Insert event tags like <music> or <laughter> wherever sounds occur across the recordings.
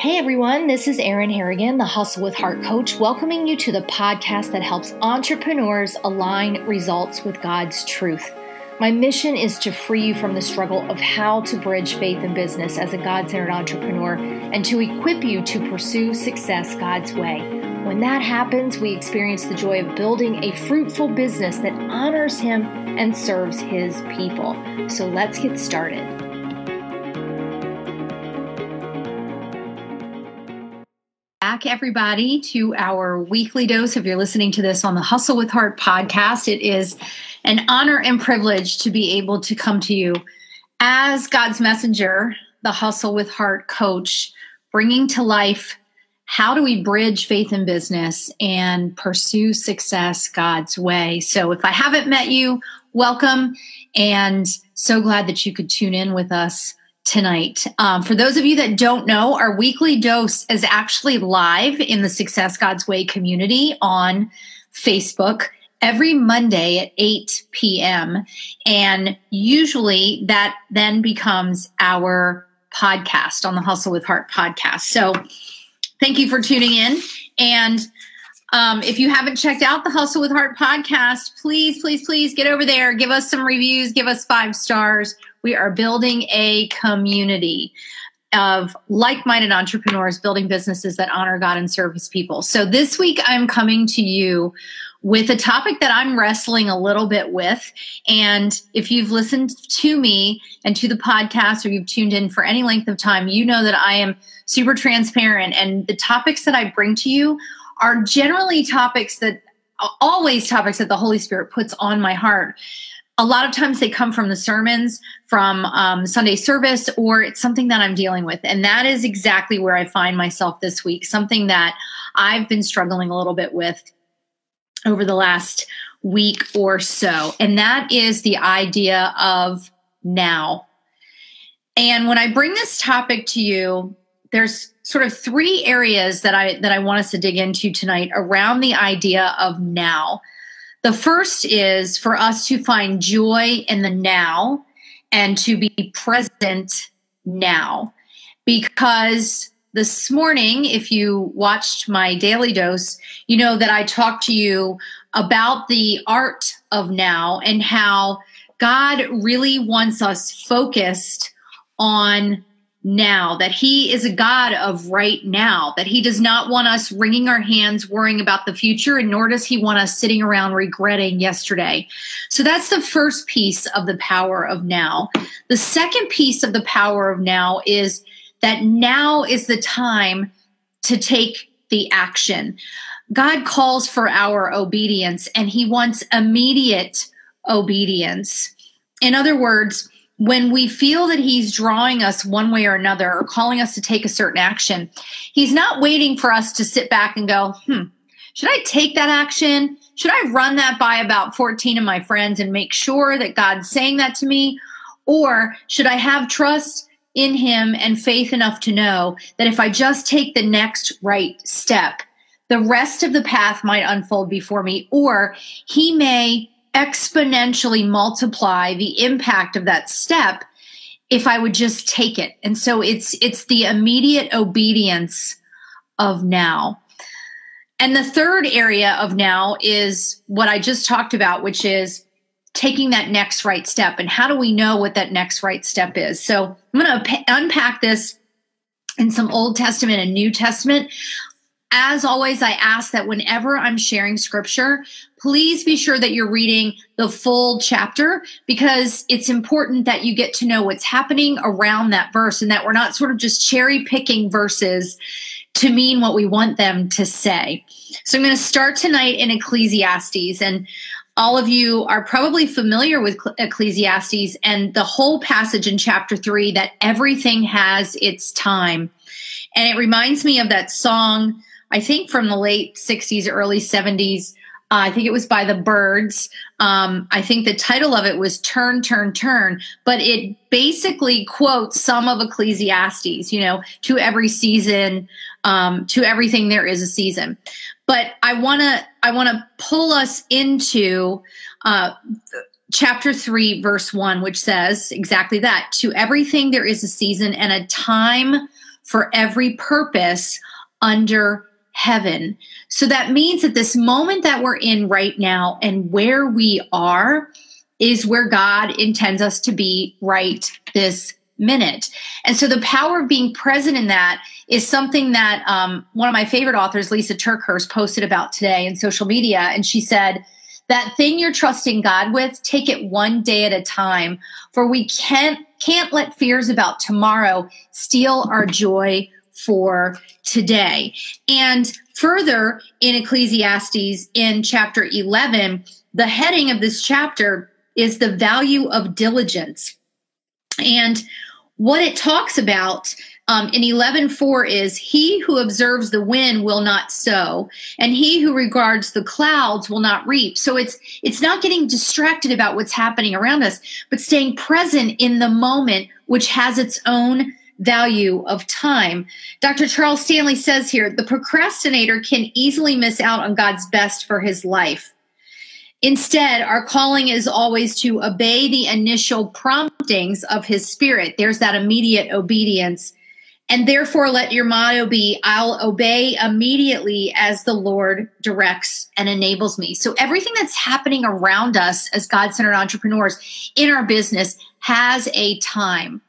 Hey everyone, this is Erin Harrigan, the Hustle with Heart coach, welcoming you to the podcast that helps entrepreneurs align results with God's truth. My mission is to free you from the struggle of how to bridge faith and business as a God centered entrepreneur and to equip you to pursue success God's way. When that happens, we experience the joy of building a fruitful business that honors Him and serves His people. So let's get started. Back, everybody, to our weekly dose. If you're listening to this on the Hustle with Heart podcast, it is an honor and privilege to be able to come to you as God's messenger, the Hustle with Heart coach, bringing to life how do we bridge faith and business and pursue success God's way. So if I haven't met you, welcome and so glad that you could tune in with us tonight. Um, for those of you that don't know, our weekly dose is actually live in the Success God's Way community on Facebook every Monday at 8 p.m. And usually that then becomes our podcast on the Hustle with Heart podcast. So thank you for tuning in. And um, if you haven't checked out the Hustle with Heart podcast, please, please, please get over there. Give us some reviews, give us five stars. We are building a community of like minded entrepreneurs building businesses that honor God and serve his people. So this week I'm coming to you with a topic that I'm wrestling a little bit with. And if you've listened to me and to the podcast or you've tuned in for any length of time, you know that I am super transparent. And the topics that I bring to you are generally topics that always topics that the Holy Spirit puts on my heart a lot of times they come from the sermons from um, sunday service or it's something that i'm dealing with. And that is exactly where i find myself this week. Something that i've been struggling a little bit with over the last week or so. And that is the idea of now. And when i bring this topic to you there's sort of three areas that i that i want us to dig into tonight around the idea of now the first is for us to find joy in the now and to be present now. Because this morning, if you watched my daily dose, you know that I talked to you about the art of now and how God really wants us focused on now, that He is a God of right now, that He does not want us wringing our hands, worrying about the future, and nor does He want us sitting around regretting yesterday. So that's the first piece of the power of now. The second piece of the power of now is that now is the time to take the action. God calls for our obedience and He wants immediate obedience. In other words, when we feel that he's drawing us one way or another or calling us to take a certain action, he's not waiting for us to sit back and go, hmm, should I take that action? Should I run that by about 14 of my friends and make sure that God's saying that to me? Or should I have trust in him and faith enough to know that if I just take the next right step, the rest of the path might unfold before me, or he may exponentially multiply the impact of that step if I would just take it. And so it's it's the immediate obedience of now. And the third area of now is what I just talked about, which is taking that next right step. And how do we know what that next right step is? So I'm going to unpack this in some Old Testament and New Testament as always, I ask that whenever I'm sharing scripture, please be sure that you're reading the full chapter because it's important that you get to know what's happening around that verse and that we're not sort of just cherry picking verses to mean what we want them to say. So I'm going to start tonight in Ecclesiastes and all of you are probably familiar with Ecclesiastes and the whole passage in chapter 3 that everything has its time. And it reminds me of that song I think from the late 60s, early 70s. Uh, I think it was by the Byrds. Um, I think the title of it was Turn, Turn, Turn, but it basically quotes some of Ecclesiastes, you know, to every season, um, to everything there is a season. But I want to, I want to pull us into, uh, chapter 3 verse 1 which says exactly that to everything there is a season and a time for every purpose under heaven. So that means that this moment that we're in right now and where we are is where God intends us to be right this minute. And so the power of being present in that is something that um, one of my favorite authors, Lisa TerKeurst, posted about today in social media. And she said, that thing you're trusting God with, take it one day at a time. For we can't can't let fears about tomorrow steal our joy for today. And further in Ecclesiastes in chapter 11, the heading of this chapter is the value of diligence. And what it talks about um, in 11.4 is he who observes the wind will not sow and he who regards the clouds will not reap so it's it's not getting distracted about what's happening around us but staying present in the moment which has its own value of time dr charles stanley says here the procrastinator can easily miss out on god's best for his life Instead, our calling is always to obey the initial promptings of his spirit. There's that immediate obedience and therefore, let your motto be I'll obey immediately as the Lord directs and enables me. So, everything that's happening around us as God centered entrepreneurs in our business has a time.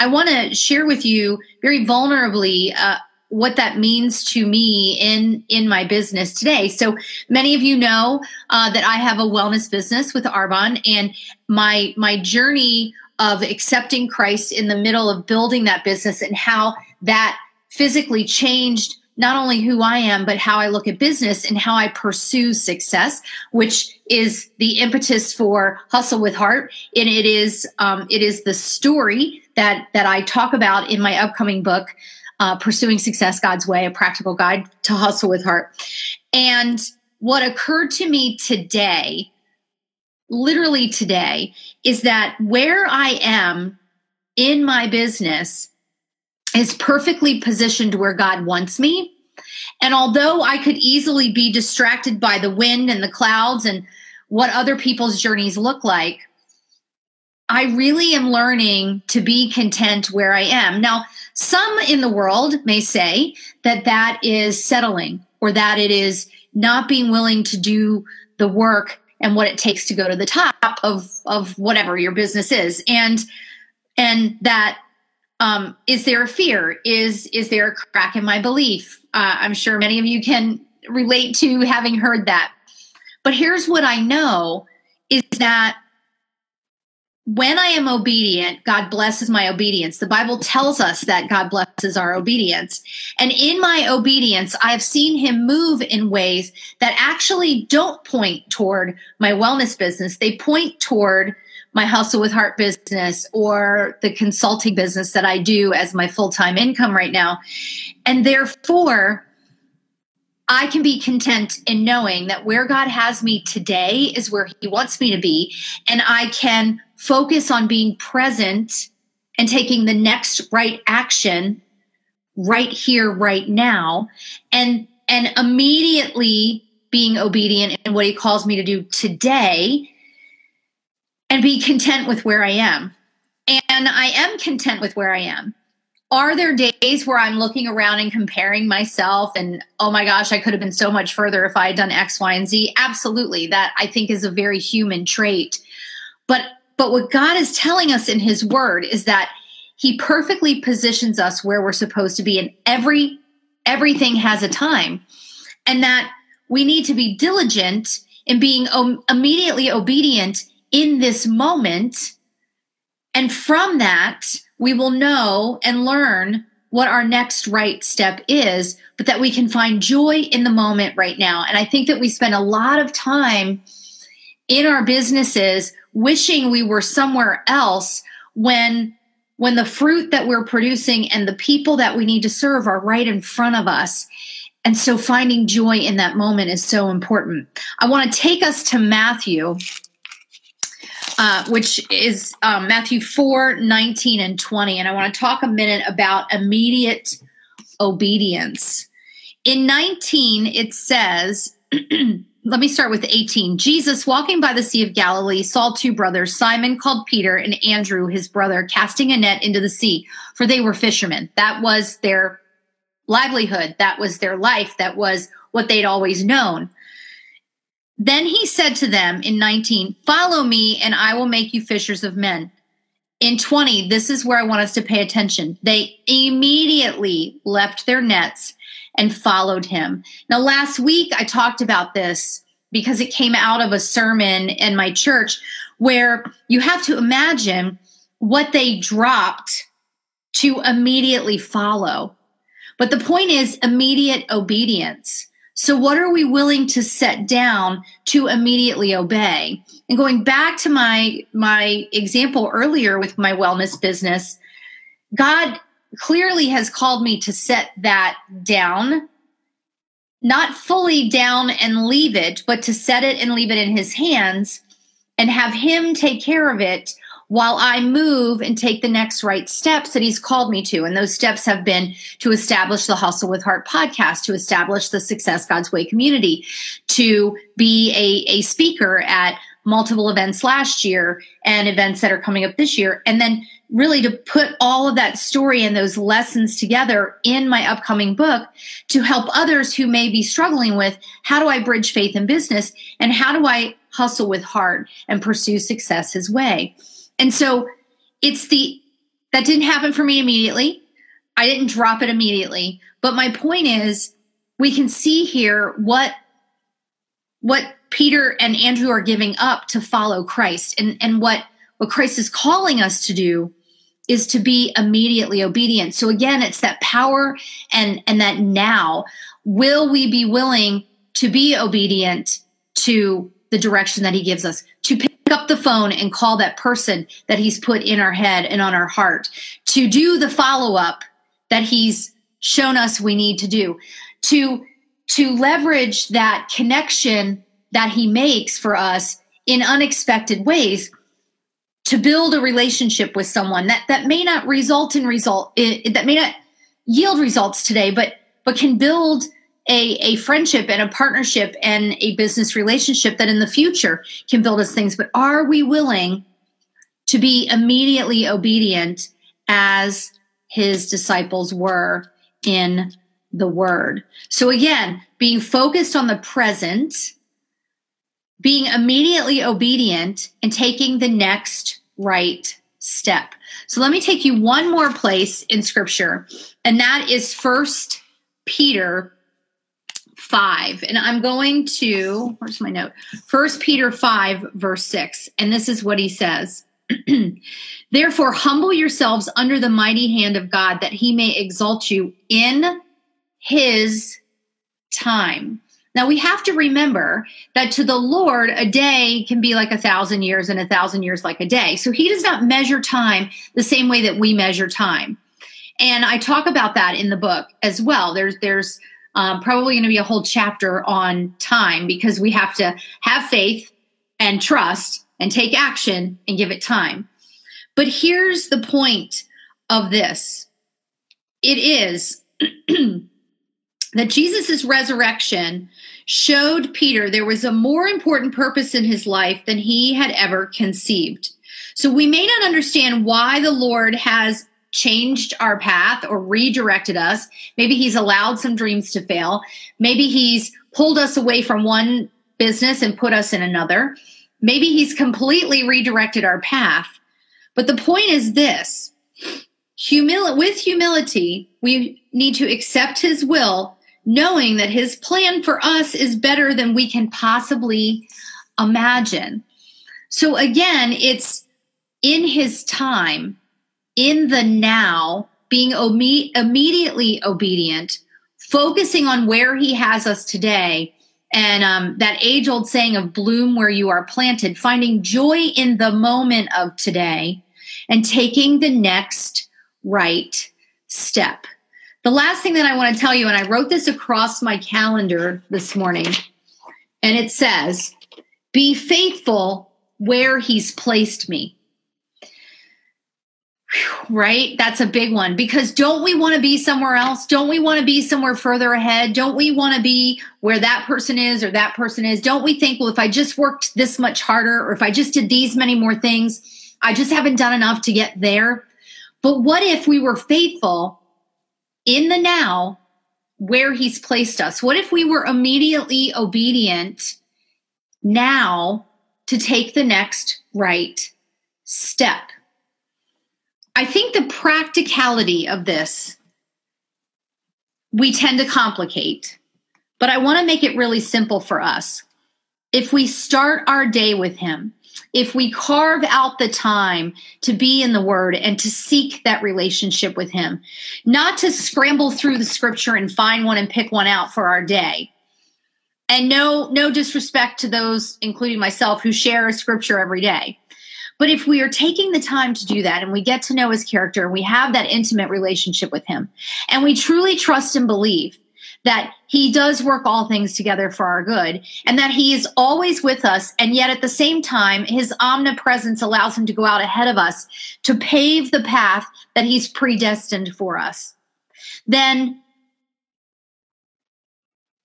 I want to share with you very vulnerably uh, what that means to me in in my business today. So many of you know uh, that I have a wellness business with Arbonne, and my my journey of accepting Christ in the middle of building that business and how that physically changed not only who I am, but how I look at business and how I pursue success, which is the impetus for Hustle with Heart. And it is um, it is the story that that I talk about in my upcoming book, uh, Pursuing Success God's Way: A Practical Guide to Hustle with Heart. And what occurred to me today literally today is that where I am in my business is perfectly positioned where God wants me. And although I could easily be distracted by the wind and the clouds and what other people's journeys look like, I really am learning to be content where I am. Now, some in the world may say that that is settling or that it is not being willing to do the work and what it takes to go to the top of of whatever your business is and and that um, is there a fear is is there a crack in my belief uh, i'm sure many of you can relate to having heard that but here's what i know is that when I am obedient, God blesses my obedience. The Bible tells us that God blesses our obedience. And in my obedience, I have seen him move in ways that actually don't point toward my wellness business. They point toward my hustle with heart business or the consulting business that I do as my full time income right now. And therefore, I can be content in knowing that where God has me today is where He wants me to be. And I can focus on being present and taking the next right action right here right now and and immediately being obedient in what he calls me to do today and be content with where I am. And I am content with where I am. Are there days where I'm looking around and comparing myself and, oh my gosh, I could have been so much further if I had done X, Y, and Z? Absolutely. That I think is a very human trait. But but what God is telling us in his word is that he perfectly positions us where we're supposed to be and every everything has a time and that we need to be diligent in being immediately obedient in this moment. And from that we will know and learn what our next right step is but that we can find joy in the moment right now. And i think that we spend a lot of time in our businesses wishing we were somewhere else when when the fruit that we're producing and the people that we need to serve are right in front of us. And so finding joy in that moment is so important. I want to take us to matthew uh, which is um, matthew 4 19 and 20 and i want to talk a minute about immediate obedience in 19 it says <clears throat> let me start with 18. Jesus, walking by the Sea of Galilee, saw two brothers, Simon called Peter and Andrew, his brother, casting a net into the sea, for they were fishermen. That was their livelihood. That was their life. That was what they'd always known. Then he said to them in 19, Follow me, and I will make you fishers of men. In 20, this is where I want us to pay attention. They immediately left their nets and followed him. Now, last week I talked about this because it came out of a sermon in my church where you have to imagine what they dropped to immediately follow. But the point is immediate obedience. So, what are we willing to set down to immediately obey? And going back to my my example earlier with my wellness business, God clearly has called me to set that down, not fully down and leave it, but to set it and leave it in His hands and have Him take care of it while I move and take the next right steps that he's called me to. And those steps have been to establish the Hustle with Heart podcast, to establish the Success God's Way community, to be a, a speaker at multiple events last year and events that are coming up this year. And then really to put all of that story and those lessons together in my upcoming book to help others who may be struggling with how do I bridge faith and business and how do I hustle with heart and pursue success his way. And so it's the, that didn't happen for me immediately. I didn't drop it immediately. But my point is, we can see here what, what Peter and Andrew are giving up to follow Christ and, and what, what Christ is calling us to do is to be immediately obedient. So again, it's that power and, and that now. Will we be willing to be obedient to the direction that he gives us? To pick up the phone and call that person that he's put in our head and on our heart to do the follow up that he's shown us we need to do. To to leverage that connection that he makes for us in unexpected ways to build a relationship with someone that that may not result in result eh, that may not yield results today but but can build a, a friendship and a partnership and a business relationship that in the future can build us things. But are we willing to be immediately obedient as his disciples were in the word? So again, being focused on the present, being immediately obedient, and taking the next right step. So let me take you one more place in scripture, and that is First Peter 5 and i'm going to where's my note? First peter 5 verse 6 and this is what he says. <clears throat> Therefore humble yourselves under the mighty hand of god that he may exalt you in his time. Now we have to remember that to the lord a day can be like a thousand years and a thousand years like a day. So he does not measure time the same way that we measure time. And i talk about that in the book as well. There's there's um, probably going to be a whole chapter on time because we have to have faith and trust and take action and give it time. But here's the point of this it is <clears throat> that Jesus' resurrection showed Peter there was a more important purpose in his life than he had ever conceived. So we may not understand why the Lord has changed our path or redirected us. Maybe he's allowed some dreams to fail. Maybe he's pulled us away from one business and put us in another. Maybe he's completely redirected our path. But the point is this Humil- with humility, we need to accept his will, knowing that his plan for us is better than we can possibly imagine. So again, it's in his time in the now, being ome- immediately obedient, focusing on where he has us today, and um, that age old saying of bloom where you are planted, finding joy in the moment of today, and taking the next right step. The last thing that I want to tell you, and I wrote this across my calendar this morning, and it says, Be faithful where he's placed me. Right? That's a big one because don't we want to be somewhere else? Don't we want to be somewhere further ahead? Don't we want to be where that person is or that person is? Don't we think, well, if I just worked this much harder or if I just did these many more things, I just haven't done enough to get there? But what if we were faithful in the now where he's placed us? What if we were immediately obedient now to take the next right step? I think the practicality of this we tend to complicate, but I want to make it really simple for us. If we start our day with Him, if we carve out the time to be in the Word and to seek that relationship with Him, not to scramble through the scripture and find one and pick one out for our day. And no, no disrespect to those, including myself, who share a scripture every day. But if we are taking the time to do that and we get to know his character and we have that intimate relationship with him and we truly trust and believe that he does work all things together for our good and that he is always with us and yet at the same time his omnipresence allows him to go out ahead of us to pave the path that he's predestined for us then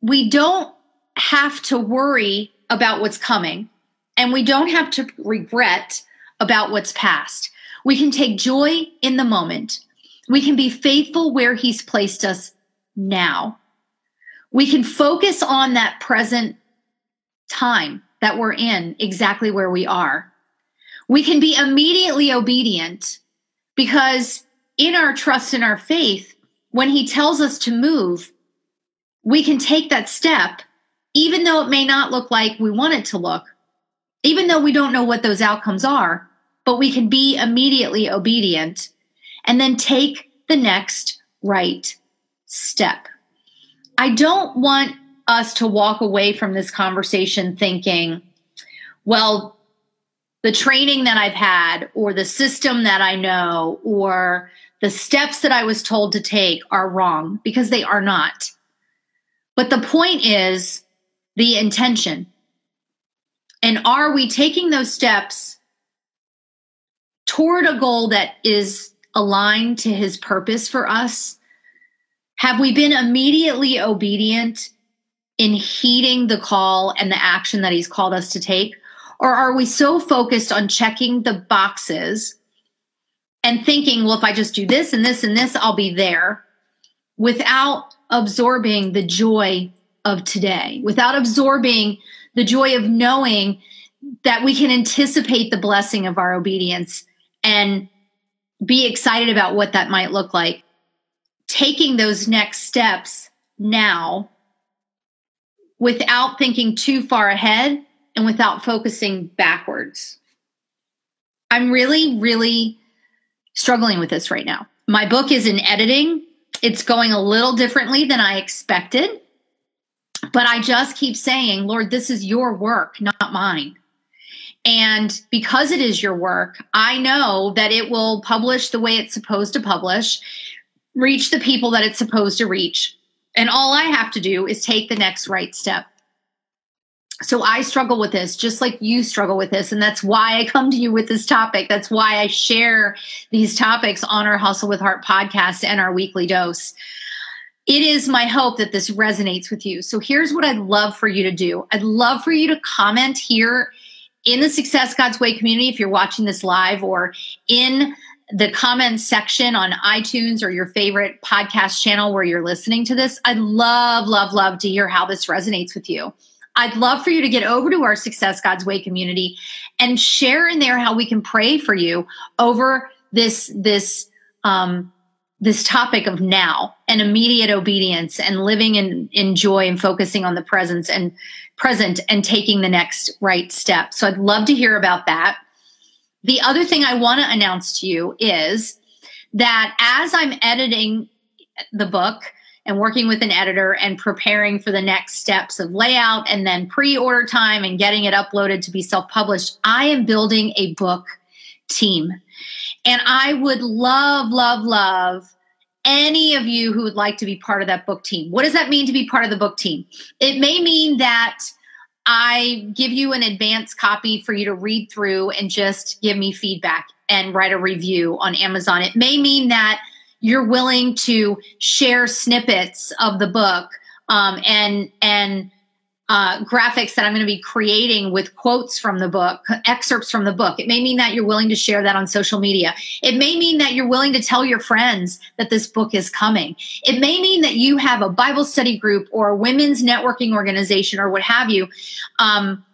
we don't have to worry about what's coming and we don't have to regret about what's past. We can take joy in the moment. We can be faithful where He's placed us now. We can focus on that present time that we're in, exactly where we are. We can be immediately obedient because in our trust and our faith, when He tells us to move, we can take that step, even though it may not look like we want it to look, even though we don't know what those outcomes are but we can be immediately obedient and then take the next right step. I don't want us to walk away from this conversation thinking, well, the training that I've had, or the system that I know, or the steps that I was told to take are wrong because they are not. But the point is the intention. And are we taking those steps toward a goal that is aligned to his purpose for us? Have we been immediately obedient in heeding the call and the action that he's called us to take? Or are we so focused on checking the boxes and thinking, well, if I just do this and this and this, I'll be there without absorbing the joy of today, without absorbing the joy of knowing that we can anticipate the blessing of our obedience and be excited about what that might look like. Taking those next steps now without thinking too far ahead and without focusing backwards. I'm really, really struggling with this right now. My book is in editing. It's going a little differently than I expected. But I just keep saying, Lord, this is your work, not mine. And because it is your work, I know that it will publish the way it's supposed to publish, reach the people that it's supposed to reach. And all I have to do is take the next right step. So I struggle with this just like you struggle with this. And that's why I come to you with this topic. That's why I share these topics on our Hustle with Heart podcast and our weekly dose. It is my hope that this resonates with you. So here's what I'd love for you to do I'd love for you to comment here in the Success God's Way community, if you're watching this live or in the comments section on iTunes or your favorite podcast channel where you're listening to this, I'd love, love, love to hear how this resonates with you. I'd love for you to get over to our Success God's Way community and share in there how we can pray for you over this this um, this topic of now and immediate obedience and living in, in joy and focusing on the presence and present and taking the next right step. So I'd love to hear about that. The other thing I want to announce to you is that as I'm editing the book and working with an editor and preparing for the next steps of layout and then pre order time and getting it uploaded to be self published, I am building a book team. And I would love, love, love any of you who would like to be part of that book team. What does that mean to be part of the book team? It may mean that I give you an advance copy for you to read through and just give me feedback. and write a review on Amazon. It may mean that you're willing to share snippets of the book um, and and uh, graphics that I'm going to be creating with quotes from the book, excerpts from the book. It may mean that you're willing to share that on social media. It may mean that you're willing to tell your friends that this book is coming. It may mean that you have a Bible study group or a women's networking organization or what have you. Um,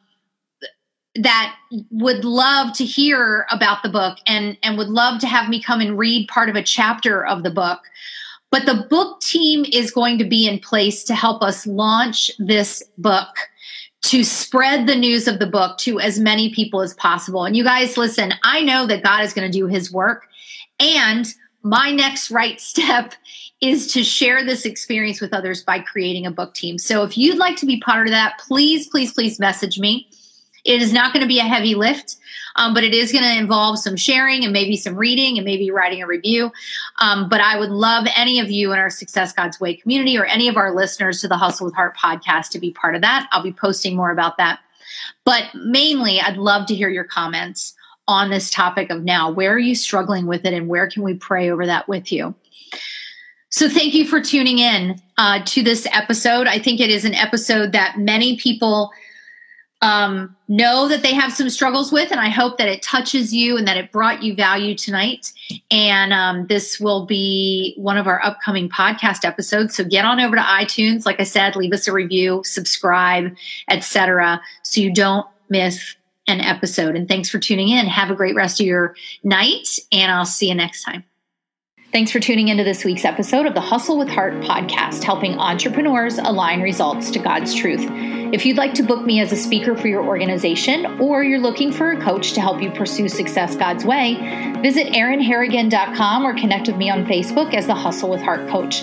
that would love to hear about the book and and would love to have me come and read part of a chapter of the book but the book team is going to be in place to help us launch this book to spread the news of the book to as many people as possible. And you guys listen i know that god is going to do his work. And my next right <laughs> step is to share this experience with others by creating a book team. So if you'd like to be part of that please please please message me it is not going to be a heavy lift, um, but it is going to involve some sharing and maybe some reading and maybe writing a review. Um, but I would love any of you in our Success God's Way community or any of our listeners to the Hustle with Heart podcast to be part of that. I'll be posting more about that. But mainly, I'd love to hear your comments on this topic of now. Where are you struggling with it, and where can we pray over that with you? So, thank you for tuning in uh, to this episode. I think it is an episode that many people um, know that they have some struggles with, and I hope that it touches you and that it brought you value tonight. And um, this will be one of our upcoming podcast episodes. So get on over to iTunes, like I said, leave us a review, subscribe, etc., so you don't miss an episode. And thanks for tuning in. Have a great rest of your night, and I'll see you next time. Thanks for tuning into this week's episode of the Hustle with Heart podcast, helping entrepreneurs align results to God's truth. If you'd like to book me as a speaker for your organization or you're looking for a coach to help you pursue success God's way, visit erinharrigan.com or connect with me on Facebook as the Hustle with Heart Coach.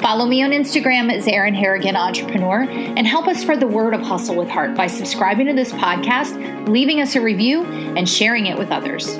Follow me on Instagram as Erin Harrigan Entrepreneur and help us spread the word of Hustle with Heart by subscribing to this podcast, leaving us a review, and sharing it with others.